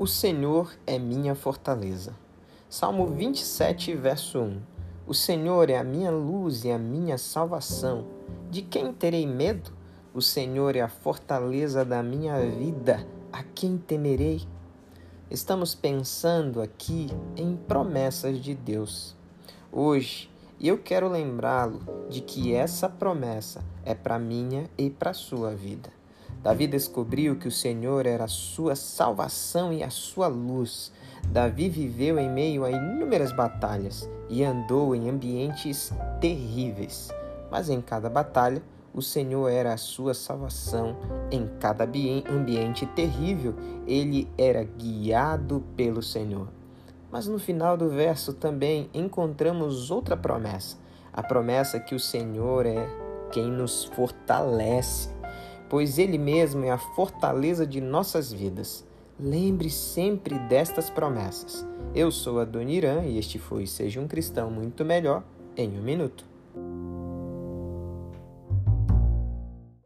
O Senhor é minha fortaleza. Salmo 27, verso 1. O Senhor é a minha luz e a minha salvação. De quem terei medo? O Senhor é a fortaleza da minha vida. A quem temerei? Estamos pensando aqui em promessas de Deus. Hoje, eu quero lembrá-lo de que essa promessa é para minha e para sua vida. Davi descobriu que o Senhor era a sua salvação e a sua luz. Davi viveu em meio a inúmeras batalhas e andou em ambientes terríveis. Mas em cada batalha, o Senhor era a sua salvação. Em cada ambiente terrível, ele era guiado pelo Senhor. Mas no final do verso também encontramos outra promessa: a promessa que o Senhor é quem nos fortalece pois Ele mesmo é a fortaleza de nossas vidas. Lembre sempre destas promessas. Eu sou Adoniran e este foi Seja um Cristão Muito Melhor em um Minuto.